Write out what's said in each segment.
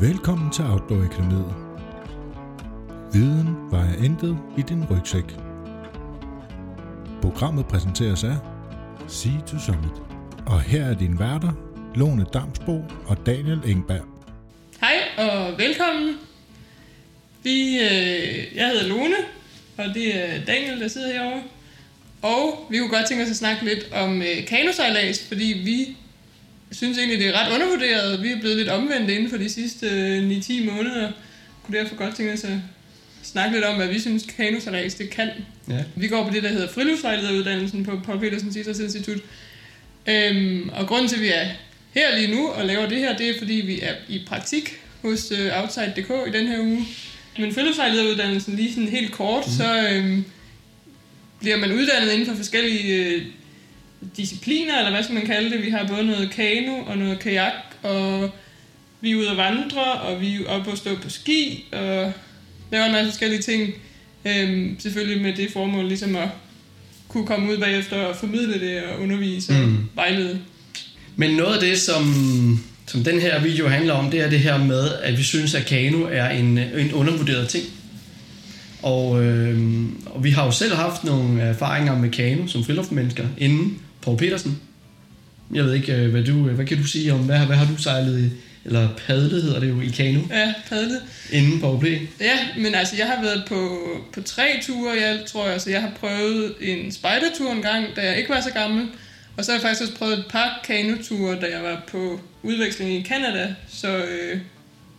Velkommen til Outdoor Akademiet. Viden vejer intet i din rygsæk. Programmet præsenteres af Sea to Summit. Og her er dine værter, Lone Damsbo og Daniel Engberg. Hej og velkommen. Vi, øh, jeg hedder Lone, og det er Daniel, der sidder herovre. Og vi kunne godt tænke os at snakke lidt om øh, kanosejlads, fordi vi synes egentlig, det er ret undervurderet. Vi er blevet lidt omvendt inden for de sidste øh, 9-10 måneder. Kunne derfor godt tænke os at snakke lidt om, hvad vi synes, kanosejlads det kan. Ja. Vi går på det, der hedder friluftsvejlederuddannelsen på Paul Petersens Idrætsinstitut. Øhm, og grunden til, at vi er her lige nu og laver det her, det er, fordi vi er i praktik hos øh, Outside.dk i den her uge. Men friluftsvejlederuddannelsen, lige sådan helt kort, mm. så øhm, bliver man uddannet inden for forskellige øh, discipliner, eller hvad skal man kalde det. Vi har både noget kano og noget kajak, og vi er ude at vandre, og vi er oppe og stå på ski, og laver en masse forskellige ting. Øhm, selvfølgelig med det formål ligesom at kunne komme ud bagefter og formidle det og undervise og Mm. vejlede. Men noget af det, som, som den her video handler om, det er det her med, at vi synes, at kano er en, en undervurderet ting. Og, øh, og vi har jo selv haft nogle erfaringer med kano som friluftsmennesker inden Paul Petersen. Jeg ved ikke, øh, hvad, du, hvad kan du sige om, hvad, hvad har du sejlet i, eller padlet hedder det jo i kano, Ja, padlet. inden Paul P? Ja, men altså, jeg har været på, på tre ture, jeg tror jeg. Så jeg har prøvet en spejdertur en gang, da jeg ikke var så gammel. Og så har jeg faktisk også prøvet et par kanoture, da jeg var på udveksling i Canada. Så øh,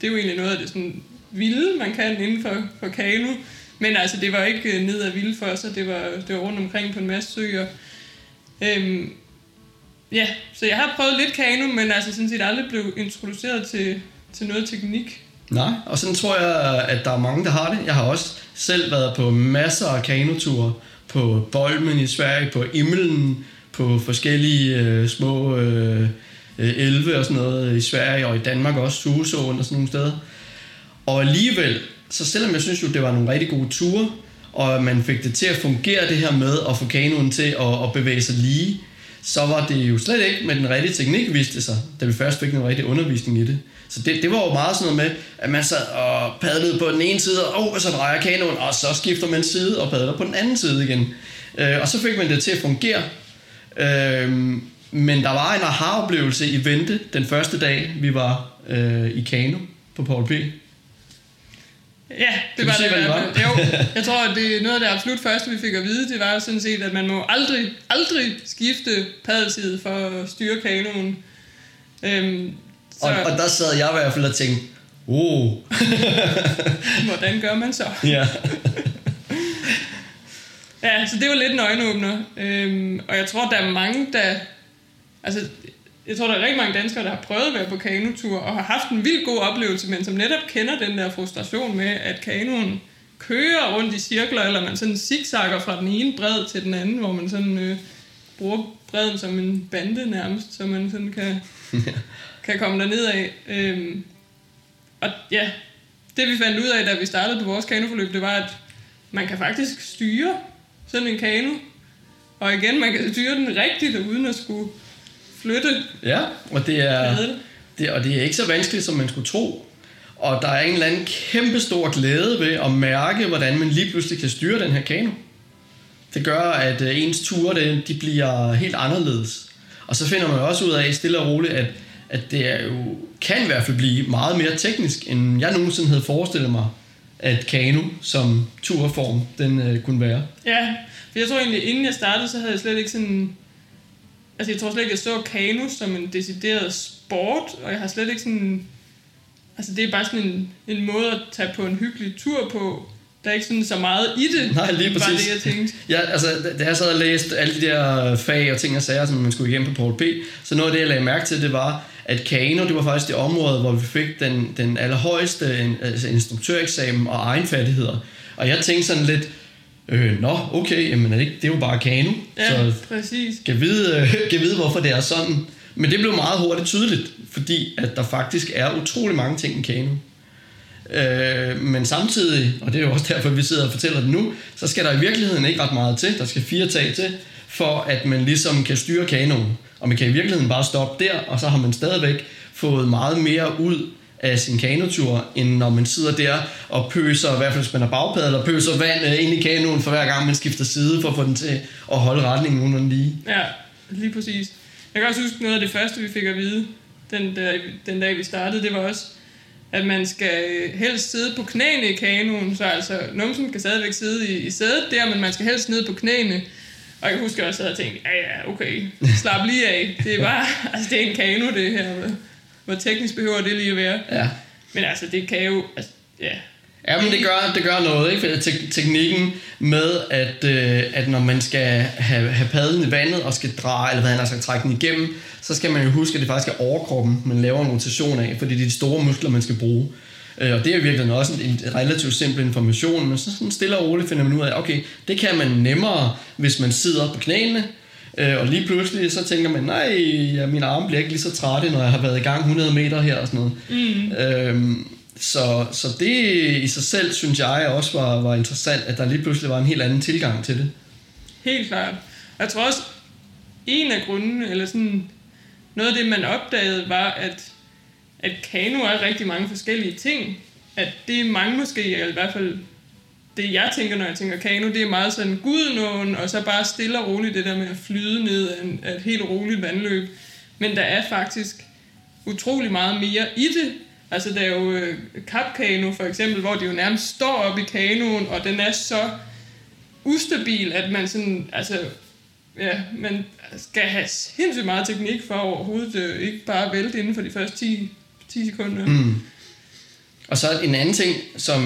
det er jo egentlig noget af det sådan vilde, man kan inden for, for kano. Men altså, det var ikke øh, ned ad vilde for sig. Det var, det var rundt omkring på en masse søer. Øhm, ja, så jeg har prøvet lidt kano, men altså sådan set aldrig blev introduceret til, til noget teknik. Nej, og sådan tror jeg, at der er mange, der har det. Jeg har også selv været på masser af kanoture på Bolmen i Sverige, på Immeln, på forskellige øh, små øh, øh, elve og sådan noget i Sverige, og i Danmark også, Susåen og sådan nogle steder. Og alligevel, så selvom jeg synes jo, det var nogle rigtig gode ture, og man fik det til at fungere det her med at få kanoen til at, at bevæge sig lige, så var det jo slet ikke med den rigtige teknik, viste det sig, da vi først fik den rigtig undervisning i det. Så det, det var jo meget sådan noget med, at man sad og padlede på den ene side, og, oh, så drejer kanoen, og så skifter man side og padler på den anden side igen. Øh, og så fik man det til at fungere. Øh, men der var en aha-oplevelse i vente den første dag, vi var øh, i kano på Paul P. Ja, det var det. fald. Jo, jeg tror, at det er noget af det absolut første, vi fik at vide, det var jo sådan set, at man må aldrig, aldrig skifte paddeltid for at styre kanonen. Øhm, så Og, og der sad jeg i hvert fald og tænkte, oh, hvordan gør man så? ja. Ja, så det var lidt en øjenåbner. Øhm, og jeg tror, der er mange, der... Altså, jeg tror, der er rigtig mange danskere, der har prøvet at være på kanotur og har haft en vild god oplevelse, men som netop kender den der frustration med, at kanoen kører rundt i cirkler, eller man sådan zigzagger fra den ene bred til den anden, hvor man sådan øh, bruger bredden som en bande nærmest, så man sådan kan, kan komme derned af. Øhm, og ja, det vi fandt ud af, da vi startede på vores kanoforløb, det var, at man kan faktisk styre sådan en kano. Og igen, man kan styre den rigtigt, uden at skulle flytte ja, og det er... Det, og det er ikke så vanskeligt, som man skulle tro. Og der er en eller anden kæmpe stor glæde ved at mærke, hvordan man lige pludselig kan styre den her kano. Det gør, at øh, ens ture det, de bliver helt anderledes. Og så finder man også ud af stille og roligt, at, at det er jo, kan i hvert fald blive meget mere teknisk, end jeg nogensinde havde forestillet mig, at kano som turform, den øh, kunne være. Ja, for jeg tror egentlig, inden jeg startede, så havde jeg slet ikke sådan... Altså, jeg tror slet ikke, jeg så kano som en decideret sport, og jeg har slet ikke sådan... Altså, det er bare sådan en, en måde at tage på en hyggelig tur på. Der er ikke sådan så meget i det, Nej, lige var præcis. det, jeg tænkte. Ja, altså, da jeg sad og læste alle de der fag og ting og sager, som man skulle igennem på Paul P., så noget af det, jeg lagde mærke til, det var, at Kano, det var faktisk det område, hvor vi fik den, den allerhøjeste altså instruktøreksamen og egenfærdigheder. Og jeg tænkte sådan lidt, øh, nå, okay, jamen er det, ikke, det er jo bare Kano, Ja, så præcis. kan vide, øh, kan vide, hvorfor det er sådan. Men det blev meget hurtigt tydeligt, fordi at der faktisk er utrolig mange ting i Kano. Øh, men samtidig, og det er jo også derfor, vi sidder og fortæller det nu, så skal der i virkeligheden ikke ret meget til. Der skal fire tag til, for at man ligesom kan styre kanonen. Og man kan i virkeligheden bare stoppe der, og så har man stadigvæk fået meget mere ud af sin kanotur, end når man sidder der og pøser, i hvert fald hvis man er bagpadler, pøser vand øh, ind i kanoen for hver gang man skifter side, for at få den til at holde retningen nogenlunde lige. Ja, lige præcis. Jeg kan også huske noget af det første, vi fik at vide, den, der, den dag vi startede, det var også, at man skal øh, helst sidde på knæene i kanoen, så altså numsen kan stadigvæk sidde i, i sædet der, men man skal helst ned på knæene. Og jeg husker også, at jeg tænkte, ja ja, okay, slap lige af. Det er bare, altså det er en kano det her. Hvor teknisk behøver det lige at være. Ja. Men altså, det kan jo, altså, ja, Ja, men det gør, det gør noget, ikke? For te- teknikken med, at, øh, at når man skal have, have padden i vandet og skal dreje, eller hvad han har sagt, trække den igennem, så skal man jo huske, at det faktisk er overkroppen, man laver en rotation af, fordi det er de store muskler, man skal bruge. Øh, og det er virkelig også en, relativt simpel information, men så sådan stille og roligt finder man ud af, okay, det kan man nemmere, hvis man sidder på knæene, øh, og lige pludselig så tænker man, nej, ja, mine arme bliver ikke lige så trætte, når jeg har været i gang 100 meter her og sådan noget. Mm. Øhm, så, så det i sig selv, synes jeg også var, var interessant, at der lige pludselig var en helt anden tilgang til det. Helt klart. Jeg tror også, en af grundene, eller sådan, noget af det, man opdagede, var, at, at kano er rigtig mange forskellige ting. At det er mange måske, eller i hvert fald det jeg tænker, når jeg tænker kano, det er meget sådan gudnåen, og så bare stille og roligt det der med at flyde ned af, en, af et helt roligt vandløb. Men der er faktisk utrolig meget mere i det. Altså der er jo øh, kapkano for eksempel, hvor de jo nærmest står op i kanoen, og den er så ustabil, at man sådan, altså, ja, man skal have sindssygt meget teknik for overhovedet øh, ikke bare vælte inden for de første 10, 10 sekunder. Mm. Og så en anden ting, som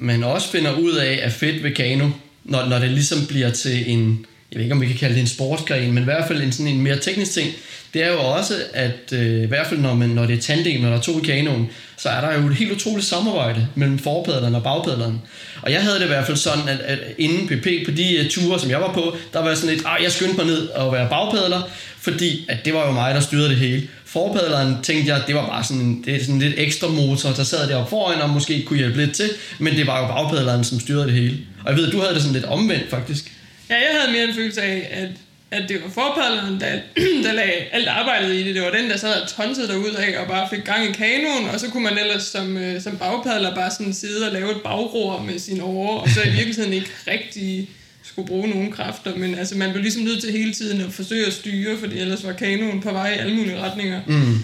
man også finder ud af er fedt ved kano, når, når det ligesom bliver til en, jeg ved ikke om vi kan kalde det en sportsgren, men i hvert fald en sådan en mere teknisk ting, det er jo også, at øh, i hvert fald når, man, når det er tandem, når der er to i kanoen, så er der jo et helt utroligt samarbejde mellem forpadlerne og bagpadlerne. Og jeg havde det i hvert fald sådan, at, at inden PP på de uh, ture, som jeg var på, der var sådan lidt, ah, jeg skyndte mig ned og være bagpadler, fordi at det var jo mig, der styrede det hele. Forpadleren tænkte jeg, det var bare sådan, en, det er sådan lidt ekstra motor, der sad deroppe foran og måske kunne hjælpe lidt til, men det var jo bagpadleren, som styrede det hele. Og jeg ved, du havde det sådan lidt omvendt faktisk. Ja, jeg havde mere en følelse af, at, at det var forpadleren, der, der lagde alt arbejdet i det. Det var den, der sad og tonsede derud af og bare fik gang i kanonen, og så kunne man ellers som, øh, som bagpadler bare sådan sidde og lave et bagror med sine åre, og så i virkeligheden ikke rigtig skulle bruge nogen kræfter, men altså man blev ligesom nødt til hele tiden at forsøge at styre, fordi ellers var kanonen på vej i alle mulige retninger. Mm.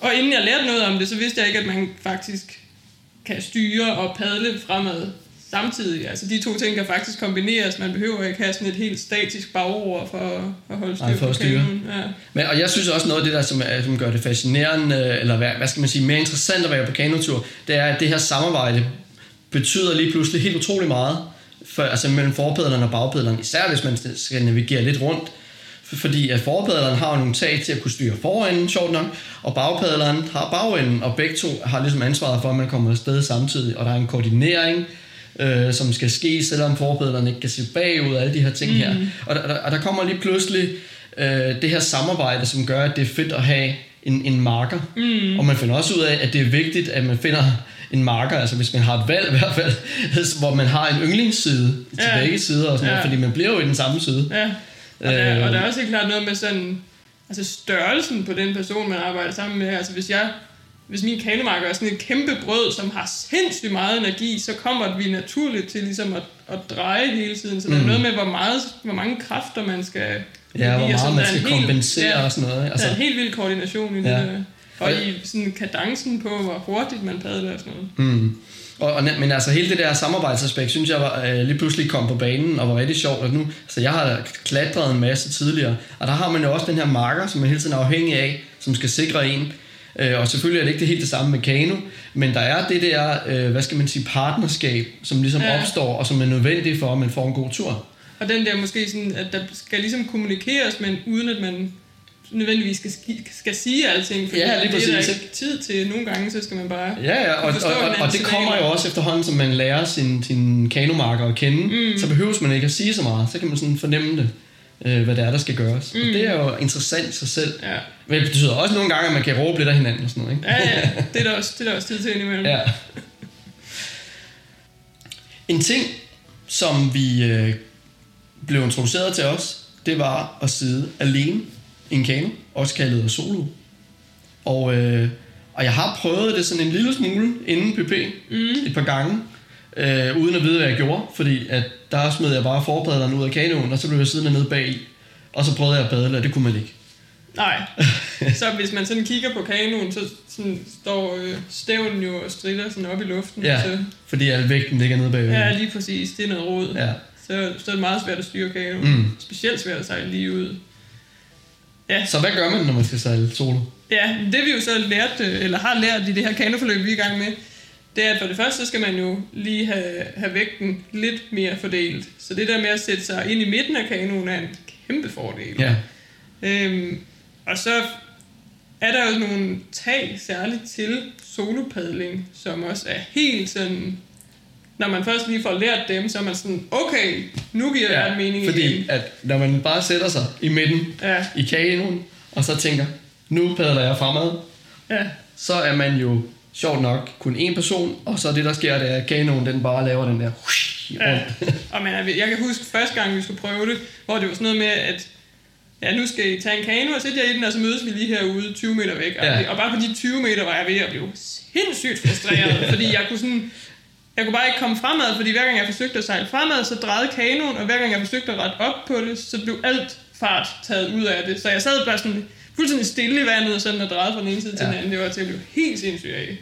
Og inden jeg lærte noget om det, så vidste jeg ikke, at man faktisk kan styre og padle fremad samtidig. Altså de to ting kan faktisk kombineres. Man behøver ikke have sådan et helt statisk bagroer for at holde styr Nej, for at styre. Ja. Men, og jeg synes også noget af det der, som, er, som gør det fascinerende, eller hvad, hvad skal man sige, mere interessant at være på kanotur, det er, at det her samarbejde betyder lige pludselig helt utrolig meget, for, altså mellem forpadlerne og bagpadlerne, især hvis man skal navigere lidt rundt, For- fordi at forpadleren har nogle tag til at kunne styre forenden, sjovt nok, og bagpadleren har bagenden, og begge to har ligesom ansvaret for, at man kommer afsted samtidig, og der er en koordinering, øh, som skal ske, selvom forpadleren ikke kan se bagud og alle de her ting mm. her. Og der, der, og der kommer lige pludselig øh, det her samarbejde, som gør, at det er fedt at have en, en marker. Mm. Og man finder også ud af, at det er vigtigt, at man finder en marker, altså hvis man har et valg i hvert fald, hvor man har en yndlingsside til Ja. begge sider og sådan noget, Ja. fordi man bliver jo i den samme side. Ja. Og, der, Øh. og der er også helt klart noget med sådan, altså størrelsen på den person, man arbejder sammen med. Altså hvis jeg, hvis min kanemarker er sådan et kæmpe brød, som har sindssygt meget energi, så kommer vi naturligt til ligesom at, at dreje hele tiden. Så der er Mm. noget med, hvor, meget, hvor mange kræfter man skal... Ja, hvor meget man skal kompensere ja, og sådan noget. Altså, Altså, der er en helt vild koordination i Ja. det. der. Og i sådan kadencen på, hvor hurtigt man padler og sådan noget. Mm. Og, og, men altså hele det der samarbejdsaspekt, synes jeg var, øh, lige pludselig kom på banen og var rigtig sjovt. Og nu, altså jeg har klatret en masse tidligere, og der har man jo også den her marker, som man hele tiden er afhængig af, som skal sikre en. Øh, og selvfølgelig er det ikke det helt det samme med kano, men der er det der, øh, hvad skal man sige, partnerskab, som ligesom Ja. opstår, og som er nødvendigt for, at man får en god tur. Og den der måske sådan, at der skal ligesom kommunikeres, men uden at man nødvendigvis skal, skal sige alting, fordi Ja, lige det er der præcis, ikke tid til. Nogle gange, så skal man bare... Ja, ja, og, forstå og, og, og det kommer jo også efterhånden, som man lærer sin, sin kanomarker at kende, mm. så behøves man ikke at sige så meget, så kan man sådan fornemme det, øh, hvad det er, der skal gøres. Mm. Og det er jo interessant i sig selv. Ja, Men det betyder også nogle gange, at man kan råbe lidt af hinanden og sådan noget, ikke? ja, ja det, er der også, det er der også tid til indimellem. Ja. En ting, som vi øh, blev introduceret til os, det var at sidde alene en kano, også kaldet solo. Og, øh, Og jeg har prøvet det sådan en lille smule inden PP mm. et par gange, øh, uden at vide, hvad jeg gjorde, fordi at der smed jeg bare forpadlerne ud af kanoen, og så blev jeg siddende nede bag i. Og så prøvede jeg at padle, og det kunne man ikke. Nej. så hvis man sådan kigger på kanoen, så sådan står øh, stævnen jo og strider sådan op i luften. Ja, så, fordi al vægten ligger nede bagved. ja, lige præcis. Det er noget råd. ja. Så, så er det meget svært at styre kanoen. Mm. Specielt svært at sejle lige ud. Ja, Så hvad gør man, når man skal sejle solo? Ja, det vi jo så lært, øh, eller har lært i det her kanoforløb, vi er i gang med, det er, at for det første, så skal man jo lige have, have vægten lidt mere fordelt. Så det der med at sætte sig ind i midten af kanoen er en kæmpe fordel. Ja. Øhm, og så er der jo nogle tag særligt til solopadling, som også er helt sådan... Når man først lige får lært dem, så er man sådan, okay, nu giver det ja, mening fordi igen. at når man bare sætter sig i midten Ja, i kanoen, og så tænker, nu padler jeg fremad, ja, så er man jo sjovt nok kun én person, og så det der sker, det er, at kanoen den bare laver den der Ja. Og man, jeg kan huske første gang, vi skulle prøve det, hvor det var sådan noget med, at ja, nu skal I tage en kano og sætte jer i den, og så mødes vi lige herude 20 meter væk. Ja. Og bare på de 20 meter var jeg ved at blive sindssygt frustreret, fordi jeg kunne sådan... Jeg kunne bare ikke komme fremad, fordi hver gang jeg forsøgte at sejle fremad, så drejede kanoen, og hver gang jeg forsøgte at rette op på det, så blev alt fart taget ud af det. Så jeg sad bare sådan fuldstændig stille i vandet, og sådan og drejede fra den ene side til Ja. den anden. Det var til at blive helt sindssygt af.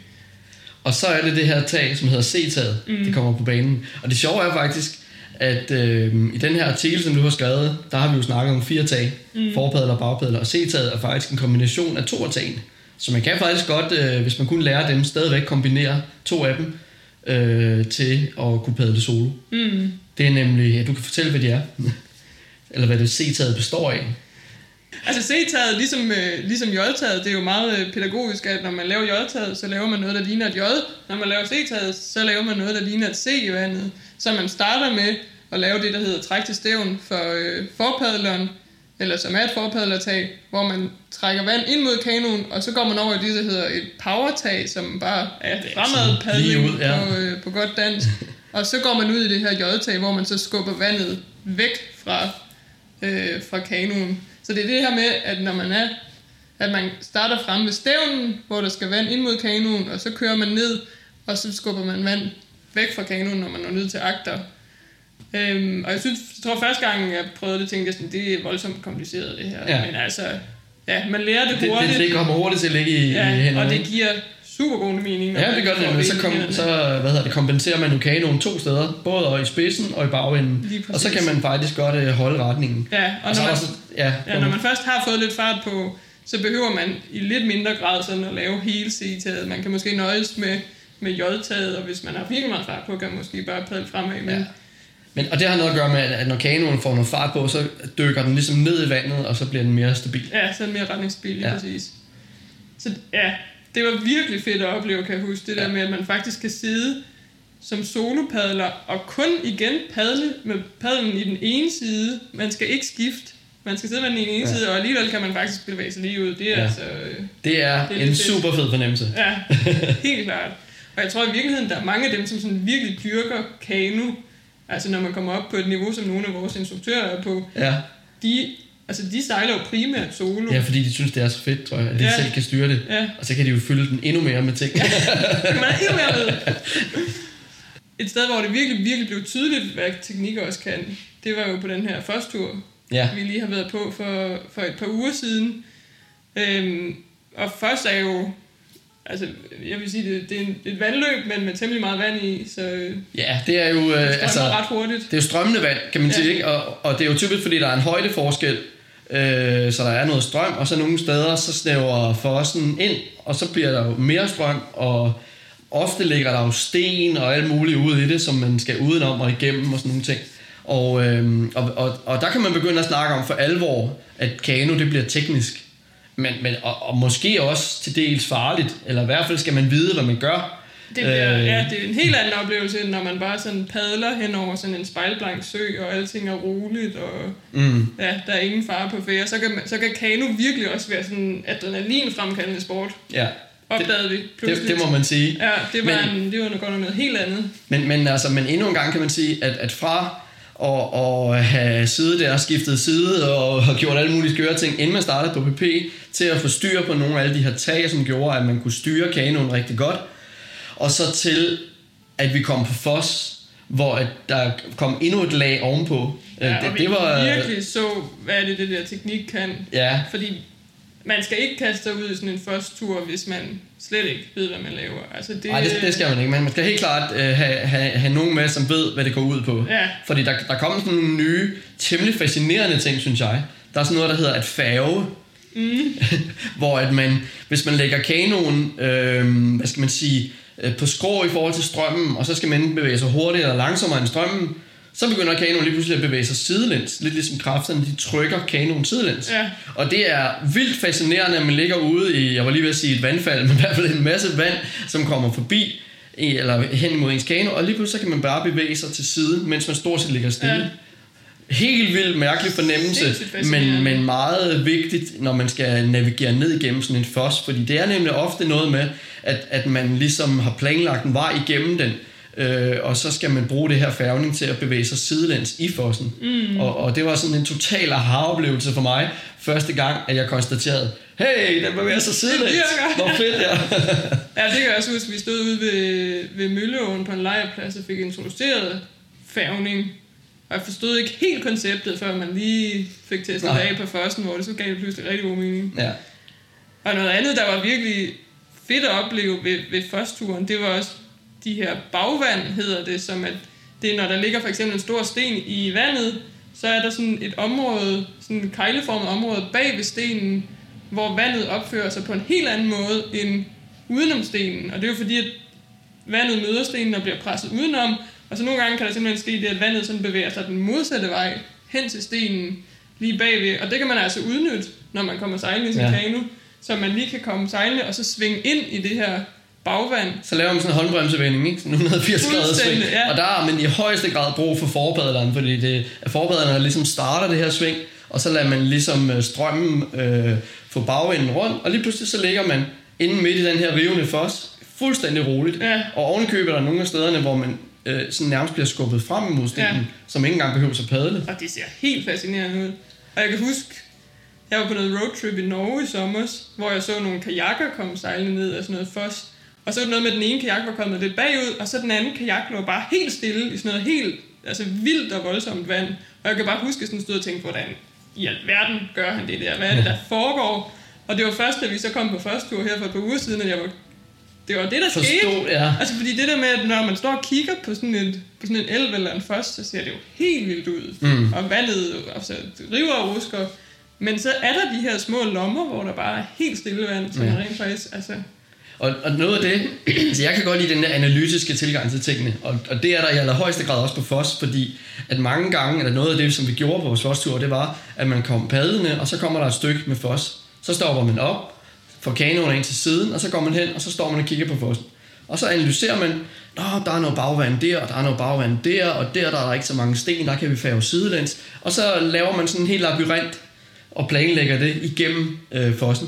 Og så er det det her tag, som hedder C-taget, mm. det kommer på banen. Og det sjove er faktisk, at øh, i den her artikel, som du har skrevet, der har vi jo snakket om fire tag. Mm. Forpadler, bagpadler og C-taget er faktisk en kombination af to af tagene. Så man kan faktisk godt, øh, hvis man kun lærer dem, stadigvæk kombinere to af dem øh, til at kunne padle solo. Mm. Det er nemlig, ja, du kan fortælle, hvad de er. Eller hvad det C-taget består af. Altså C-taget, ligesom, øh, ligesom J-taget, det er jo meget øh, pædagogisk, at når man laver J-taget, så laver man noget, der ligner et J. Når man laver C-taget, så laver man noget, der ligner et C i vandet. Så man starter med at lave det, der hedder træk til stævn for øh, forpadleren, eller som er et forpadlertag, hvor man trækker vand ind mod kanonen, og så går man over i det, der hedder et powertag, som bare er fremadpadling ud, ja. på, øh, på godt dansk. Og så går man ud i det her J-tag, hvor man så skubber vandet væk fra, øh, fra kanonen. Så det er det her med, at når man er at man starter fremme ved stævnen, hvor der skal vand ind mod kanonen, og så kører man ned, og så skubber man vand væk fra kanonen, når man når ned til agter. Øhm, og jeg synes, jeg tror første gang, jeg prøvede det, tænkte jeg sådan, det er voldsomt kompliceret det her. Ja. Men altså, ja, man lærer det Det, hurtigt. det, det kommer hurtigt til at ligge i, i ja, hænderne. og det giver super god mening. Ja, det gør det nemlig. Så, i kom, så hvad hedder det, kompenserer man jo kanonen to steder, både i spidsen og i bagenden. Og så kan man faktisk godt øh, holde retningen. Ja, og, Og når man, der så, ja, ja, når man først har fået lidt fart på, så behøver man i lidt mindre grad sådan at lave hele C-taget. Man kan måske nøjes med, med J-taget, og hvis man har virkelig meget fart på, kan man måske bare padle fremad. Men Ja. Men, og det har noget at gøre med, at når kanonen får noget fart på, så dykker den ligesom ned i vandet, og så bliver den mere stabil. Ja, så er det mere retningsbil, lige Ja. præcis. Så ja, det var virkelig fedt at opleve, kan jeg huske, det Ja. der med, at man faktisk kan sidde som solopadler, og kun igen padle med padlen i den ene side. Man skal ikke skifte. Man skal sidde med den den ene Ja. side, og alligevel kan man faktisk bevæge sig lige ud. Det er Ja. altså... øh, Det er, Det er en fedt. super fed fornemmelse. Ja, helt klart. Og jeg tror i virkeligheden, der er mange af dem, som sådan virkelig dyrker kano, altså når man kommer op på et niveau, som nogle af vores instruktører er på, Ja. de, altså de sejler jo primært solo. ja, fordi de synes, det er så fedt, tror jeg, at de Ja. selv kan styre det. ja. Og så kan de jo fylde den endnu mere med ting. Ja. Man er endnu mere med. Et sted, hvor det virkelig, virkelig blev tydeligt, hvad teknik også kan, det var jo på den her første tur, ja. vi lige har været på for, for et par uger siden. Øhm, og først er jo, altså jeg vil sige, det, det er en, et vandløb, men med temmelig meget vand i, så ja, det er jo... Øh, det altså, ret hurtigt. Det er jo strømmende vand, kan man Ja. sige, ikke? Og, og det er jo typisk, fordi der er en højdeforskel, øh, så der er noget strøm, og så nogle steder, så snæver fossen ind, og så bliver der jo mere strøm, og ofte ligger der jo sten og alt muligt ude i det, som man skal udenom og igennem og sådan nogle ting. Og, øh, og, og, og der kan man begynde at snakke om for alvor, at kano det bliver teknisk. Men, men, og, og måske også til dels farligt, eller i hvert fald skal man vide, hvad man gør. Det, bliver, Øh. ja, det er en helt anden oplevelse, end når man bare sådan padler hen over sådan en spejlblank sø, og alting er roligt, og Mm, ja, der er ingen fare på færre. Så kan, så kan kano virkelig også være sådan en adrenalinfremkaldende sport, ja, opdagede vi det, pludselig. det må man sige. Ja, det var, Men- en, det var noget godt noget helt andet. Men, men, altså, men endnu en gang kan man sige, at, at fra og, og have siddet der og skiftet side og har gjort alle mulige skøre ting, inden man startede på PP, til at få styr på nogle af alle de her tag, som gjorde, at man kunne styre kanonen rigtig godt. Og så til, at vi kom på FOS, hvor at der kom endnu et lag ovenpå. Ja, Øh, og vi virkelig så, hvad er det, det der teknik kan. Ja, Fordi man skal ikke kaste sig ud i sådan en første tur, hvis man slet ikke ved, hvad man laver. Altså det, Nej, det, det skal man ikke, men man skal helt klart øh, have, have, have nogen med, som ved, hvad det går ud på. Ja. Fordi der, der kommer sådan nogle nye, temmelig fascinerende ting, synes jeg. Der er sådan noget, der hedder at færge. Mm. hvor at man, hvis man lægger kanonen, øh, hvad skal man sige, øh, på skrå i forhold til strømmen, og så skal man bevæge sig hurtigere eller langsommere end strømmen, så begynder kanonen lige pludselig at bevæge sig sidelæns. Lidt ligesom kræfterne, de trykker kanonen sidelæns. Ja. Og det er vildt fascinerende, at man ligger ude i, jeg var lige ved at sige et vandfald, men i hvert fald en masse vand, som kommer forbi, eller hen mod ens kano, og lige pludselig så kan man bare bevæge sig til siden, mens man stort set ligger stille. Ja. Helt vildt mærkelig fornemmelse, men, men meget vigtigt, når man skal navigere ned igennem sådan en fos, fordi det er nemlig ofte noget med, at, at man ligesom har planlagt en vej igennem den, øh, og så skal man bruge det her færgning til at bevæge sig sidelæns i fossen. Mm. Og, og det var sådan en total aha-oplevelse for mig, første gang, at jeg konstaterede, hey, den bevæger sig sidelæns. Hvor fedt, ja. Ja, det kan jeg også huske, vi stod ude ved, ved Mølleåen på en lejrplads og fik introduceret færgning. Og jeg forstod ikke helt konceptet, før man lige fik testet af på førsten, hvor det så gav det pludselig rigtig god mening. ja. Og noget andet, der var virkelig fedt at opleve ved, ved førstturen, det var også de her bagvand, hedder det, som at det er, når der ligger for eksempel en stor sten i vandet, så er der sådan et område, sådan et kejleformet område bag ved stenen, hvor vandet opfører sig på en helt anden måde end udenom stenen. Og det er jo fordi, at vandet møder stenen og bliver presset udenom, og så nogle gange kan der simpelthen ske det, at vandet sådan bevæger sig den modsatte vej hen til stenen lige bagved. Og det kan man altså udnytte, når man kommer sejlende i sin Ja. kano, så man lige kan komme sejlende og så svinge ind i det her bagvand. Så laver man sådan en håndbremsevending, ikke? Sådan 180 graders sving. Ja. Og der har man i højeste grad brug for forpadleren, fordi det er forpadleren, ligesom starter det her sving, og så lader man ligesom øh, strømmen øh, få bagvinden rundt, og lige pludselig så ligger man inde midt i den her rivende fos, fuldstændig roligt. Ja. Og ovenkøbet er der nogle af stederne, hvor man øh, sådan nærmest bliver skubbet frem mod stenen, ja. som ikke engang behøver at padle. Og det ser helt fascinerende ud. Og jeg kan huske, jeg var på noget roadtrip i Norge i sommer, hvor jeg så nogle kajakker komme sejlende ned af sådan noget fos. Og så var det noget med, at den ene kajak var kommet lidt bagud, og så den anden kajak lå bare helt stille i sådan noget helt altså vildt og voldsomt vand. Og jeg kan bare huske, at sådan stod og tænkte, hvordan i alverden gør han det der? Hvad er det, der foregår? Og det var først, da vi så kom på første tur her for et par uger siden, at jeg var... Det var det, der skete. Forstå, ja. Altså fordi det der med, at når man står og kigger på sådan, et, på sådan en elv eller en fos, så ser det jo helt vildt ud. Mm. Og vandet altså, river og rusker. Men så er der de her små lommer, hvor der bare er helt stille vand, som Ja. ja. rent faktisk... Altså, og, og noget af det, altså jeg kan godt lide den der analytiske tilgang til tingene, og, og det er der i allerhøjeste grad også på FOS, fordi at mange gange, eller noget af det, som vi gjorde på vores FOS-tur, det var, at man kom padlende, og så kommer der et stykke med FOS. Så stopper man op, får kanonen ind til siden, og så går man hen, og så står man og kigger på FOSen. Og så analyserer man, Nå, der er noget bagvand der, og der er noget bagvand der, og der, der er der ikke så mange sten, der kan vi færge sidelæns. Og så laver man sådan en helt labyrint, og planlægger det igennem øh, fossen.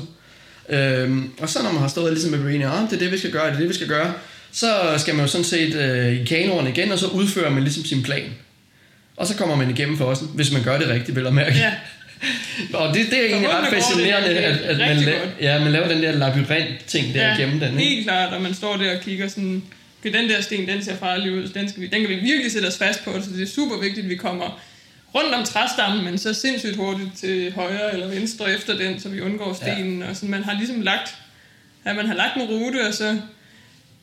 Øhm, og så når man har stået ligesom med Marine, ah, det er det, vi skal gøre, det er det, vi skal gøre, så skal man jo sådan set øh, i kanoren igen, og så udfører man ligesom sin plan. Og så kommer man igennem fossen, hvis man gør det rigtigt, vel at mærke. ja, Og det, det er egentlig ret går det fascinerende, at, at man, la- ja, man laver den der labyrint-ting der ja igennem den. Ikke? helt klart, og man står der og kigger sådan, okay, den der sten, den ser farlig ud, den, skal vi, den kan vi virkelig sætte os fast på, så det er super vigtigt, at vi kommer rundt om træstammen, men så sindssygt hurtigt til højre eller venstre efter den, så vi undgår stenen, ja. og sådan, man har ligesom lagt, ja, man har lagt en rute, og så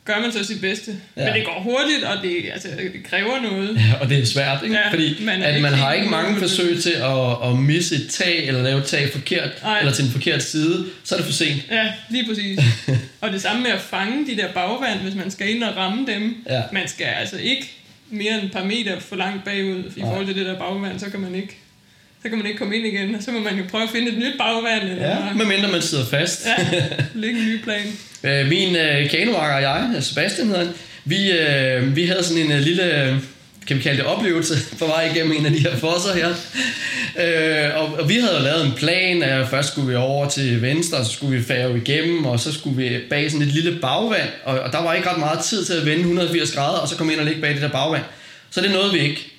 gør man så sit bedste. Ja. Men det går hurtigt, og det, altså, det kræver noget. Ja, og det er svært, ikke? Ja, Fordi man at ikke man har ikke mange forsøg til at, at misse et tag, eller lave et tag forkert, Nej. eller til en forkert side, så er det for sent. Ja, lige præcis. og det samme med at fange de der bagvand, hvis man skal ind og ramme dem. Ja. Man skal altså ikke mere end et par meter for langt bagud i forhold til det der bagvand, så kan man ikke så kan man ikke komme ind igen, og så må man jo prøve at finde et nyt bagvand, eller Ja, medmindre man sidder fast. ja, lægge en ny plan. Øh, min øh, kanomakker og jeg, Sebastian hedder han, vi, øh, vi havde sådan en øh, lille, kan vi kalde det oplevelse, på vej igennem en af de her fosser her. Øh, og, og vi havde jo lavet en plan, at først skulle vi over til venstre, og så skulle vi færge igennem, og så skulle vi bag sådan et lille bagvand, og, og der var ikke ret meget tid til at vende 180 grader, og så komme ind og ligge bag det der bagvand. Så det nåede vi ikke.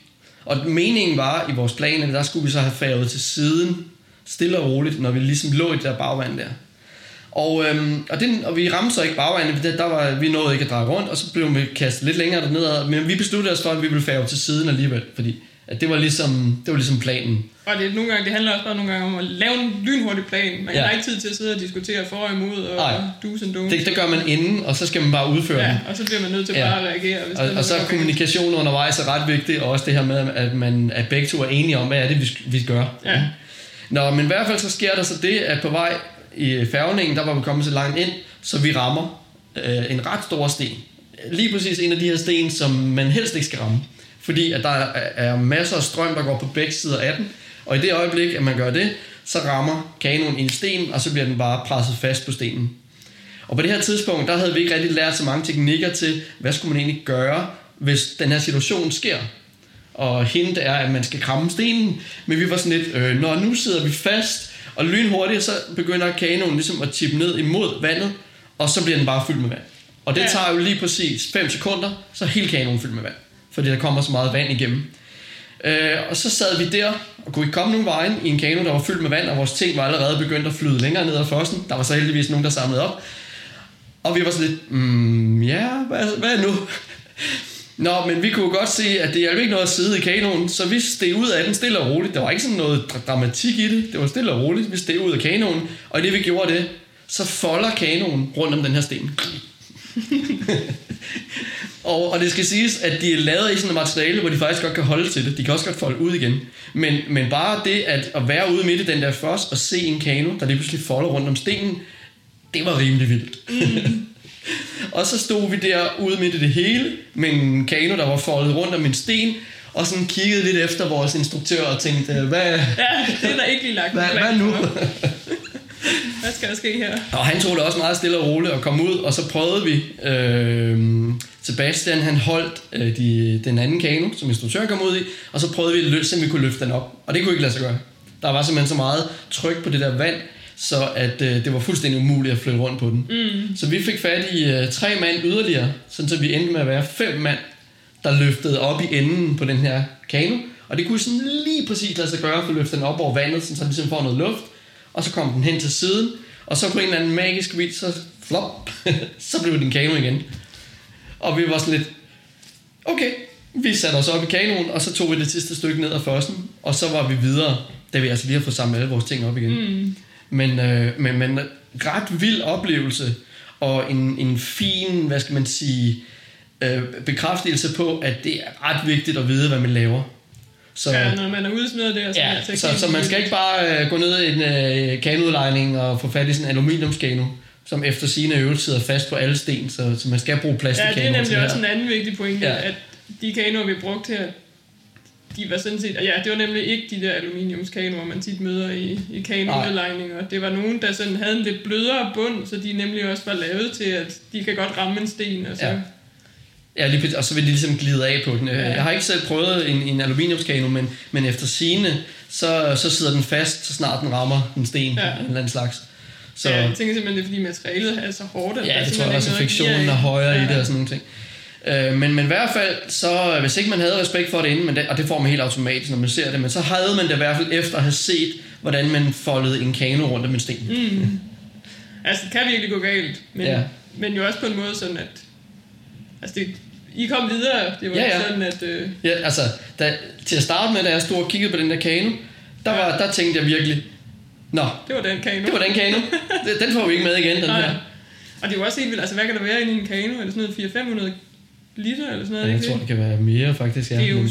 Og meningen var i vores plan, at der skulle vi så have færget til siden, stille og roligt, når vi ligesom lå i det der bagvand der. Og, øhm, og, den, og vi ramte så ikke for der, der var, vi nåede ikke at dreje rundt, og så blev vi kastet lidt længere derned, men vi besluttede os for, at vi ville færge til siden alligevel, fordi at det, var ligesom, det var ligesom planen. Og det, nogle gange, det handler også bare nogle gange om at lave en lynhurtig plan. Man Ja. har ikke tid til at sidde og diskutere for og imod og Nej. do's and don'ts. Det, det gør man inden, og så skal man bare udføre den. Ja, og så bliver man nødt til Ja. bare at reagere. Hvis Og, er og så er kommunikation undervejs er ret vigtigt, og også det her med, at, man, at begge to er enige om, hvad er det, vi, vi gør. Ja. Nå, men i hvert fald så sker der så det, at på vej i færgningen, der var vi kommet så langt ind, så vi rammer øh, en ret stor sten. Lige præcis en af de her sten, som man helst ikke skal ramme. Fordi at der er, masser af strøm, der går på begge sider af den. Og i det øjeblik, at man gør det, så rammer kanonen en sten, og så bliver den bare presset fast på stenen. Og på det her tidspunkt, der havde vi ikke rigtig lært så mange teknikker til, hvad skulle man egentlig gøre, hvis den her situation sker. Og hint er, at man skal kramme stenen, men vi var sådan lidt, øh, når nu sidder vi fast, og lynhurtigt, så begynder kanonen ligesom at tippe ned imod vandet, og så bliver den bare fyldt med vand. Og det Ja. tager jo lige præcis 5 sekunder, så er hele kanonen fyldt med vand, fordi der kommer så meget vand igennem. Øh, og så sad vi der og kunne ikke komme nogen vejen i en kano, der var fyldt med vand, og vores ting var allerede begyndt at flyde længere ned ad fossen. Der var så heldigvis nogen, der samlede op. Og vi var sådan lidt, mm, ja, hvad, hvad nu? Nå, men vi kunne godt se, at det hjalp ikke noget at sidde i kanonen, så vi steg ud af den stille og roligt. Der var ikke sådan noget dra- dramatik i det. Det var stille og roligt. Vi steg ud af kanonen, og det vi gjorde det, så folder kanonen rundt om den her sten. og, og det skal siges, at de er lavet i sådan et materiale, hvor de faktisk godt kan holde til det. De kan også godt folde ud igen. Men, men bare det at, at være ude midt i den der fos og se en kano, der lige pludselig folder rundt om stenen, det var rimelig vildt. Og så stod vi der ude midt i det hele, med en kano, der var foldet rundt om en sten, og sådan kiggede lidt efter vores instruktør og tænkte, hvad, Ja, det er der ikke lige lagt hvad, hvad nu? Hvad skal der ske her? Og han tog det også meget stille og roligt og kom ud, og så prøvede vi. Øh, Sebastian han holdt øh, de, den anden kano, som instruktøren kom ud i, og så prøvede vi at løse, om vi kunne løfte den op. Og det kunne ikke lade sig gøre. Der var simpelthen så meget tryk på det der vand, så at øh, det var fuldstændig umuligt at flytte rundt på den. Mm. Så vi fik fat i øh, tre mand yderligere, sådan så vi endte med at være fem mand, der løftede op i enden på den her kano. Og det kunne sådan lige præcis lade sig gøre for at løfte den op over vandet, sådan så den ligesom får noget luft. Og så kom den hen til siden, og så på en eller anden magisk vis, så flop, så blev den kano igen. Og vi var sådan lidt, okay, vi satte os op i kanonen, og så tog vi det sidste stykke ned ad fossen, og så var vi videre, da vi altså lige har fået samlet alle vores ting op igen. Mm. Men, øh, men, men ret vild oplevelse, og en, en fin, hvad skal man sige, øh, bekræftelse på, at det er ret vigtigt at vide, hvad man laver. Så, Ja, når man er udsmidt det, og så, Ja, så, så man skal ikke bare øh, gå ned i en øh, kanoudlejning og få fat i sådan en aluminiumskano, som efter sine øvelser sidder fast på alle sten, så, så man skal bruge Ja, plastikkanoer det er nemlig også her. en anden vigtig pointe, Ja. ja. at de kanoer, vi brugte her, de var sådan set, ja, det var nemlig ikke de der aluminiumskanoer, man tit møder i, i kanoudlejninger. Det var nogen, der sådan havde en lidt blødere bund, så de nemlig også var lavet til, at de kan godt ramme en sten, og så Ja. ja. Lige, og så vil de ligesom glide af på den. Ja. Ja. Jeg har ikke selv prøvet en, en aluminiumskano, men, men efter sine, så, så sidder den fast, så snart den rammer en sten Ja. en eller anden slags. Så ja, jeg tænker simpelthen, det er fordi materialet er så hårdt. at ja, det tror jeg også, at friktionen er højere ja. i det og sådan nogle ting. Øh, men, men i hvert fald, så hvis ikke man havde respekt for det inden, men det, og det får man helt automatisk, når man ser det, men så havde man det i hvert fald efter at have set, hvordan man foldede en kano rundt om en sten. Mm. Altså, det kan virkelig gå galt, men, Ja. ja. men jo også på en måde sådan, at altså det, I kom videre. Det var Ja, ja, ja. ja. sådan, at... Øh, Ja, altså, da, til at starte med, da jeg stod og kiggede på den der kano, der, var, der tænkte jeg virkelig, Nå, det var den kano. det var den kano. Den- Den får vi ikke med igen, den Nej. her. Og det er jo også helt vildt. Altså, hvad kan der være inde i en kano? Er det sådan noget 400-500 liter eller sådan noget? Ja, jeg tror, det? kan være mere, faktisk. Ja. det er jo...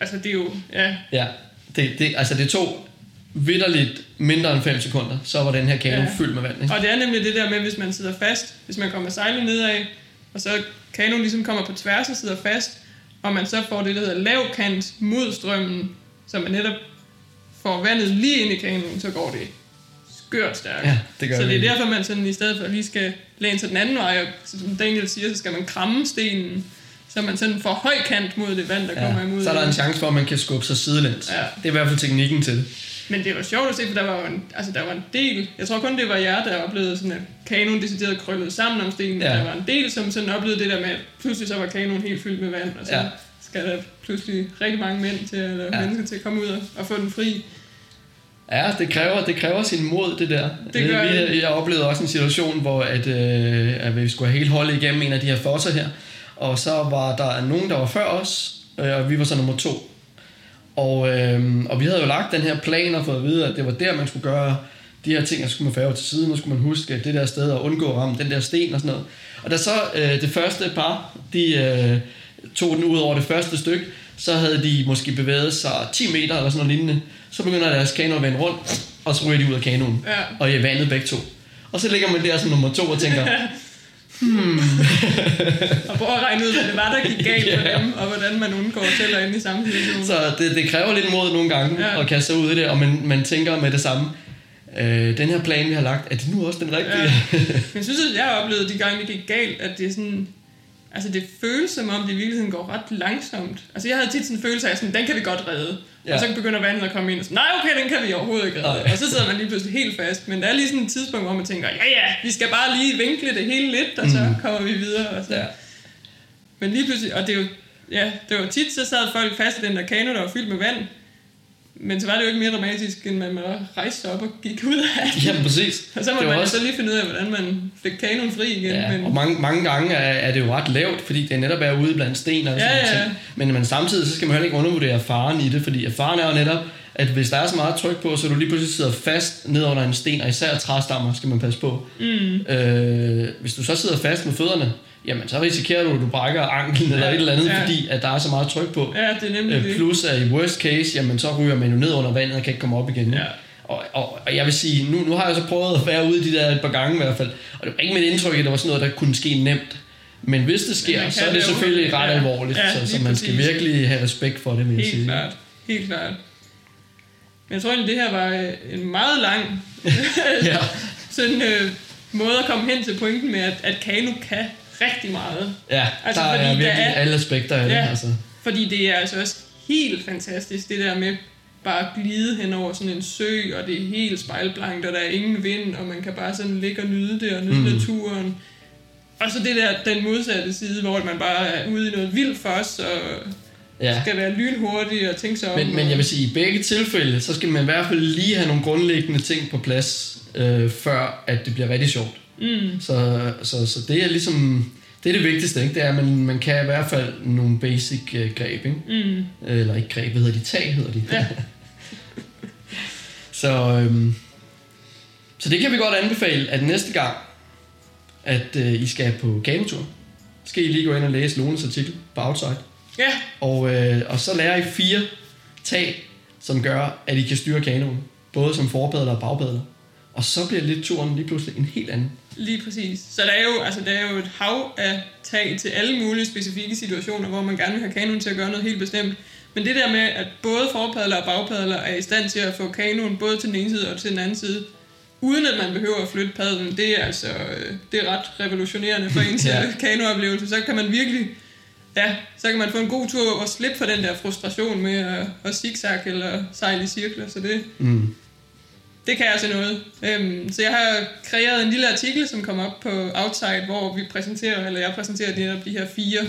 Altså, det er jo... Ja, Ja, det, det, altså det tog vidderligt mindre end 5 sekunder, så var den her kano ja. Fyldt med vand. Ikke? og det er nemlig det der med, hvis man sidder fast, hvis man kommer sejlende nedad, og så kanonen ligesom kommer på tværs og sidder fast, og man så får det, der hedder lav kant mod strømmen, så man netop får vandet lige ind i kanonen, så går det skørt stærkt. Ja, det gør så det er derfor, man sådan i stedet for lige skal læne sig den anden vej, og som Daniel siger, så skal man kramme stenen, så man sådan får høj kant mod det vand, der ja, kommer imod. så er der en. en chance for, at man kan skubbe sig sidelæns. Ja. Det er i hvert fald teknikken til det. Men det var sjovt at se, for der var en, altså der var en del, jeg tror kun det var jer, der oplevede sådan, at kanonen decideret krøllet sammen om stenen. Ja. Der var en del, som sådan oplevede det der med, at pludselig så var kanonen helt fyldt med vand, og så Ja. skal der pludselig rigtig mange mænd til, eller ja. mennesker til at komme ud og, og få den fri. Ja, det kræver, det kræver sin mod, det der. Det gør vi, det. Jeg oplevede også en situation, hvor at, øh, at vi skulle have hele holdet igennem en af de her fosser her. Og så var der nogen, der var før os, øh, og vi var så nummer to. Og, øh, og vi havde jo lagt den her plan og fået at vide, at det var der, man skulle gøre de her ting, og så skulle man færge til siden, og skulle man huske det der sted og undgå at ramme den der sten og sådan noget. Og da så øh, det første par, de øh, tog den ud over det første stykke, så havde de måske bevæget sig 10 meter eller sådan noget lignende. Så begynder deres kano at vende rundt, og så ryger de ud af kanonen. Ja. Og i vandet begge to. Og så ligger man der som nummer to og tænker, Og prøve at regne ud, hvad det var, der gik galt for Ja. dem, og hvordan man undgår selv at ende i samme situation. så det, det kræver lidt mod nogle gange Ja. at kaste sig ud i det, og man, man tænker med det samme, øh, den her plan, vi har lagt, er det nu også den rigtige? Ja. Men jeg synes, at jeg oplevede de gange, det gik galt, at det er sådan... Altså, det føles som om, det i virkeligheden går ret langsomt. Altså, jeg havde tit sådan en følelse af, sådan, den kan vi godt redde. Ja. Og så begynder vandet at komme ind og sådan, nej, okay, den kan vi overhovedet ikke redde. Nej. Og så sidder man lige pludselig helt fast. Men der er lige sådan et tidspunkt, hvor man tænker, ja, ja, vi skal bare lige vinkle det hele lidt, og så Mm. kommer vi videre. Og så. Ja. Men lige pludselig, og det er jo, ja, det var tit, så sad folk fast i den der kano, der var fyldt med vand. Men så var det jo ikke mere dramatisk, end man rejste sig op og gik ud af den. Jamen præcis. Og så må Det man også- så lige finde ud af, hvordan man fik kanonen fri igen. Ja, men, og mange, mange gange er, er det jo ret lavt, fordi det netop er ude blandt sten og Ja, sådan ja, ja. ting. Men, men samtidig så skal man heller ikke undervurdere faren i det, fordi faren er jo netop, at hvis der er så meget tryk på, så du lige pludselig sidder fast ned under en sten, og især træstammer skal man passe på. mm, Øh, hvis du så sidder fast med fødderne, jamen så risikerer du, at du brækker anklen eller Ja, et eller andet, ja. fordi at der er så meget tryk på. ja, det er nemlig Øh, det. plus at i worst case, jamen så ryger man jo ned under vandet og kan ikke komme op igen. Ja. Og, og, og jeg vil sige, nu, nu har jeg så prøvet at være ude i de der et par gange i hvert fald, og det var ikke mit indtryk, at det var sådan noget, der kunne ske nemt. Men hvis det sker, så er det det selvfølgelig ret Ja. alvorligt, Ja, så, så man skal præcis. virkelig have respekt for det, vil jeg Helt sige. klart. Helt klart. Men jeg tror egentlig, det her var øh, en meget lang Ja. sådan, øh, måde at komme hen til pointen med, at, at kano kan rigtig meget. ja, Altså, der fordi er der er- alle aspekter af det. Ja. Altså. Fordi det er altså også helt fantastisk, det der med bare at glide hen over sådan en sø, og det er helt spejlblankt, og der er ingen vind, og man kan bare sådan ligge og nyde det, og nyde Mm. naturen. Og så det der, den modsatte side, hvor man bare er ude i noget vildt fos, og Ja. skal være lynhurtig og tænke sig om. Men, men jeg vil sige, i begge tilfælde, så skal man i hvert fald lige have nogle grundlæggende ting på plads, øh, før at det bliver rigtig sjovt. Mm, Så, så, så det er ligesom, det er det vigtigste, ikke? det er, at man, man kan i hvert fald nogle basic øh, greb, ikke? mm, eller ikke greb, hvad hedder de? Tag hedder de. Ja. så, øhm, så det kan vi godt anbefale, at næste gang, at øh, I skal på kanotur, skal I lige gå ind og læse Lones artikel på Outside. ja, Og, øh, og så lærer I fire tag, som gør, at I kan styre kanoen. Både som forpadler og bagpadler. Og så bliver lidt turen lige pludselig en helt anden. Lige præcis. Så der er, jo, altså, der er jo et hav af tag til alle mulige specifikke situationer, hvor man gerne vil have kanonen til at gøre noget helt bestemt. Men det der med, at både forpadler og bagpadler er i stand til at få kanonen både til den ene side og til den anden side, uden at man behøver at flytte padlen, det er altså øh, det er ret revolutionerende for ens Ja. ja. kanooplevelse. Så kan man virkelig, ja, så kan man få en god tur og slippe for den der frustration med at, at zigzag eller sejle i cirkler. Så det, Mm. Det kan altså noget. Øhm, så jeg har kreeret en lille artikel, som kommer op på Outside, hvor vi præsenterer, eller jeg præsenterer netop de her fire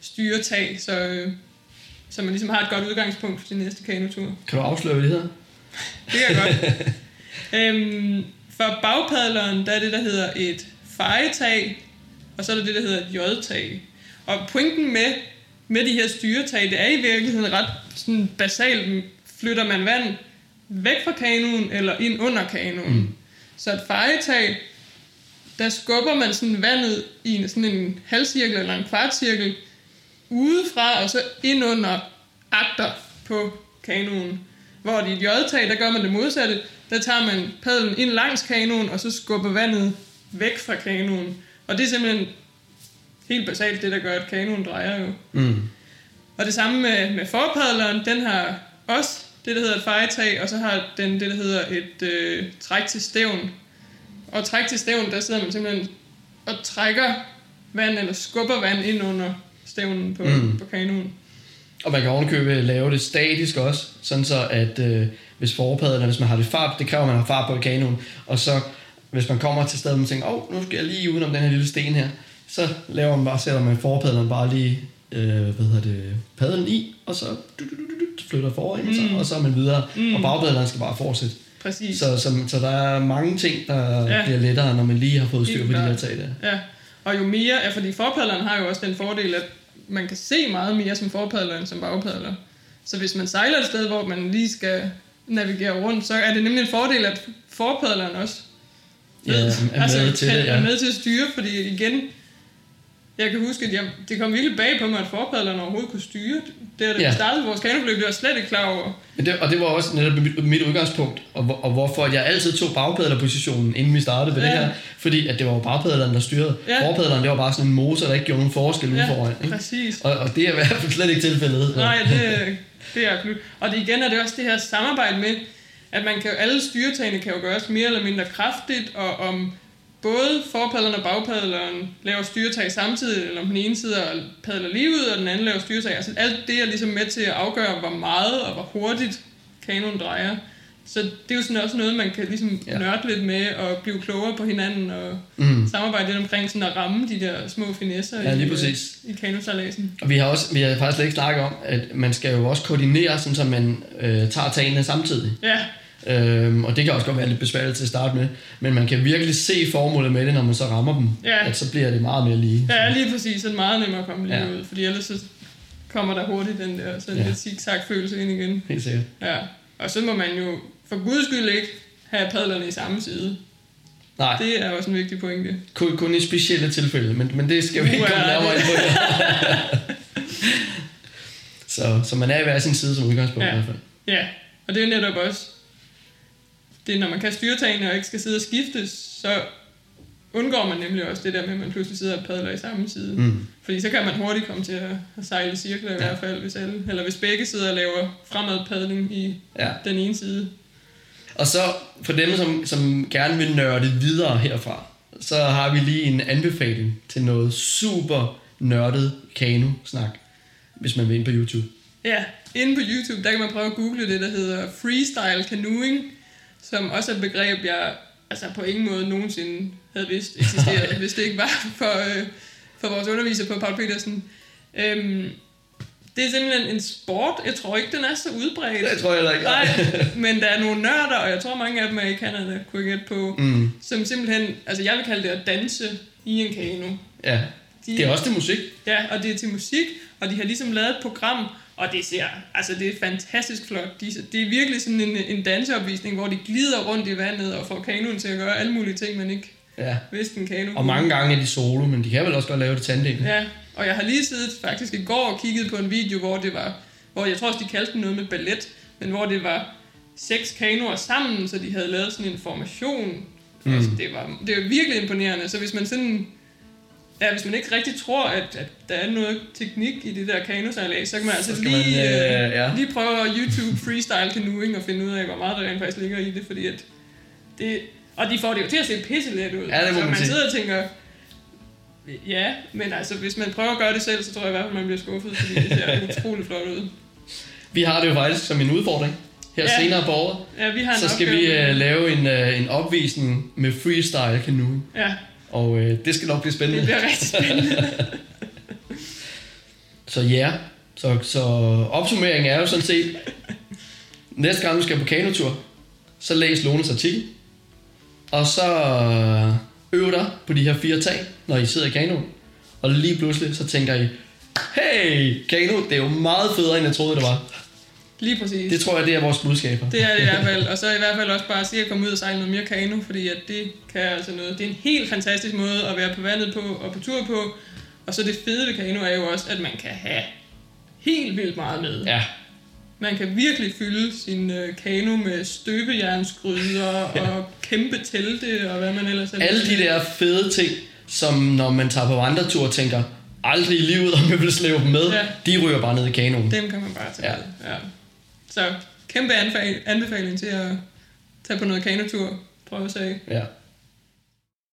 styretag, så, øh, så man ligesom har et godt udgangspunkt for sin næste kanotur. Kan du afsløre, hvad det hedder? Det kan jeg godt. øhm, for bagpadleren, der er det, der hedder et fejetag, og så er der det, der hedder et j-tag. Og pointen med, med de her styretag, det er i virkeligheden ret sådan basalt, flytter man vand væk fra kanonen eller ind under kanonen. Mm. Så et fejetag, der skubber man sådan vandet i en, sådan en halvcirkel eller en kvartcirkel udefra og så ind under agter på kanonen. Hvor i et j-tag, der gør man det modsatte. Der tager man padlen ind langs kanonen, og så skubber vandet væk fra kanonen. Og det er simpelthen helt basalt det, der gør, at kanonen drejer jo. Mm. Og det samme med, med forpadleren, den har også det, der hedder et fejetag, og så har den det, der hedder et øh, træk til stævn. Og træk til stævn, der sidder man simpelthen og trækker vand, eller skubber vand ind under stævnen på, Mm. på kanonen. Og man kan ovenkøbe lave det statisk også, sådan så at øh, hvis forpadlerne, hvis man har det fart, det kræver, at man har fart på kanonen, og så hvis man kommer til stedet, og man tænker, åh, oh, nu skal jeg lige udenom den her lille sten her, så laver man bare, sætter man forpadlerne bare lige øh, hvad hedder det, padlen i, og så du, du, du, du, flytter foran, mm. så, og så er man videre, mm. og bagpadleren skal bare fortsætte. Præcis. Så, så, så der er mange ting, der Ja. bliver lettere, når man lige har fået styr på de der tag der. Ja, og jo mere, ja, fordi forpadleren har jo også den fordel, at man kan se meget mere som forpadler end som bagpadler. Så hvis man sejler et sted, hvor man lige skal navigere rundt, så er det nemlig en fordel, at forpadleren også Ja, er med til kan, det, ja. er med til at styre, fordi igen, jeg kan huske, at jeg, det kom virkelig bag på mig, at forpadleren overhovedet kunne styre. Det er det, Ja. vi startede vores kanoforløb, det var slet ikke klar over. Men det, og det var også netop mit, mit udgangspunkt, og, hvor- og hvorfor jeg altid tog bagpadlerpositionen, inden vi startede med Ja. det her. Fordi at det var jo bagpadleren, der styrede. Ja. Forpadleren, det var bare sådan en motor, der ikke gjorde nogen forskel ja. ude foran. Ikke? præcis. Og, og det er i hvert fald slet ikke tilfældet. Nej, det, det er absolut. Og det igen er det også det her samarbejde med, at man kan, alle styretagene kan jo gøres mere eller mindre kraftigt, og om både forpadleren og bagpadleren laver styretag samtidig, eller om den ene side padler lige ud, og den anden laver styretag. Altså alt det er ligesom med til at afgøre, hvor meget og hvor hurtigt kanonen drejer. Så det er jo sådan også noget, man kan ligesom ja. Nørde lidt med, og blive klogere på hinanden, og Mm. samarbejde lidt omkring sådan at ramme de der små finesser Ja, i, lige øh, præcis. i kanosejladsen. Og vi har også, vi har faktisk slet ikke snakket om, at man skal jo også koordinere, sådan så man øh, tager tagene samtidig. Ja, Øhm, og det kan også godt være lidt besværligt til at starte med, men man kan virkelig se formålet med det, når man så rammer dem. Ja. At så bliver det meget mere lige. Ja, lige præcis. Så er det meget nemmere at komme lige ja. Ud, fordi ellers så kommer der hurtigt den der sådan Ja. lidt zigzag-følelse ind igen. Helt sikkert. Ja. Og så må man jo for guds skyld ikke have padlerne i samme side. Nej, Det er også en vigtig pointe. kun, kun i specielle tilfælde, men, men det skal vi ikke komme nærmere ind på. så, så man er i hver sin side som udgangspunkt Ja. i hvert fald. Ja, og det er netop også, det når man kan styre tagene og ikke skal sidde og skifte, så undgår man nemlig også det der med, at man pludselig sidder og padler i samme side. Mm. Fordi så kan man hurtigt komme til at at sejle i cirkler i Ja. hvert fald, hvis alle, eller hvis begge sider laver fremadpadling i Ja. den ene side. Og så for dem, som, som gerne vil nørde videre herfra, så har vi lige en anbefaling til noget super nørdet kano-snak, hvis man vil ind på YouTube. Ja, inde på YouTube, der kan man prøve at google det, der hedder freestyle canoeing, som også er et begreb, jeg altså på ingen måde nogensinde havde vidst eksisterede, hvis det ikke var for, øh, for vores underviser på Paul Petersen. Øhm, det er simpelthen en sport. Jeg tror ikke, den er så udbredt. Det tror jeg heller ikke. Nej, men der er nogle nørder, og jeg tror mange af dem er i Canada, kunne jeg gætte på, Mm. som simpelthen, altså jeg vil kalde det at danse i en kano. Ja, De, det er også til musik. Ja, og det er til musik, og de har ligesom lavet et program, og det ser, altså det er fantastisk flot. De, det er virkelig sådan en, en danseopvisning, hvor de glider rundt i vandet og får kanoen til at gøre alle mulige ting, man ikke Ja. vidste en kano. Og mange gange er de solo, men de kan vel også godt lave det tandem. Ja, og jeg har lige siddet faktisk i går og kigget på en video, hvor det var, hvor jeg tror også, de kaldte den noget med ballet, men hvor det var seks kanoer sammen, så de havde lavet sådan en formation. Mm. Altså, det, var, det var virkelig imponerende, så hvis man sådan Ja, hvis man ikke rigtig tror, at, at der er noget teknik i det der kanosejlads, så kan man altså lige, man, øh, øh, ja. lige prøve at YouTube freestyle canoeing og finde ud af, hvor meget der rent faktisk ligger i det, fordi at det, og de får det jo til at se pisse let ud. Ja, det må så man man sige. sidder og tænker, ja, men altså, hvis man prøver at gøre det selv, så tror jeg i hvert fald, man bliver skuffet, fordi det ser utroligt flot ud. Vi har det jo faktisk som en udfordring her Ja. senere på året. Ja, vi har en Så skal opgave vi uh, lave en, uh, en opvisning med freestyle canoe. Ja, Og uh, det skal nok blive det spændende. bliver rigtig spændende. Så ja, så, så opsummeringen er jo sådan set, næste gang du skal på kanotur, så læs Lones artikel, og så øv dig på de her fire tag, når I sidder i kanoen. Og lige pludselig, så tænker I, hey, kano, det er jo meget federe, end jeg troede, det var. Lige præcis. Det tror jeg, det er vores budskaber. Det er det i hvert fald. Og så i hvert fald også bare at se at komme ud og sejle noget mere kano, fordi at det kan altså noget. Det er en helt fantastisk måde at være på vandet på og på tur på. Og så det fede ved kano er jo også, at man kan have helt vildt meget med. Ja, Man kan virkelig fylde sin øh, kano med støbejernsgryder og kæmpe telte og hvad man ellers er. alle de der fede ting, som når man tager på vandretur tænker, aldrig i livet, om jeg vil slæve dem med, Ja. ja. de ryger bare ned i kanoen. Dem kan man bare tage Ja. med. Ja. Så kæmpe anbefaling, til at tage på noget kanotur. Prøve at sige. Ja.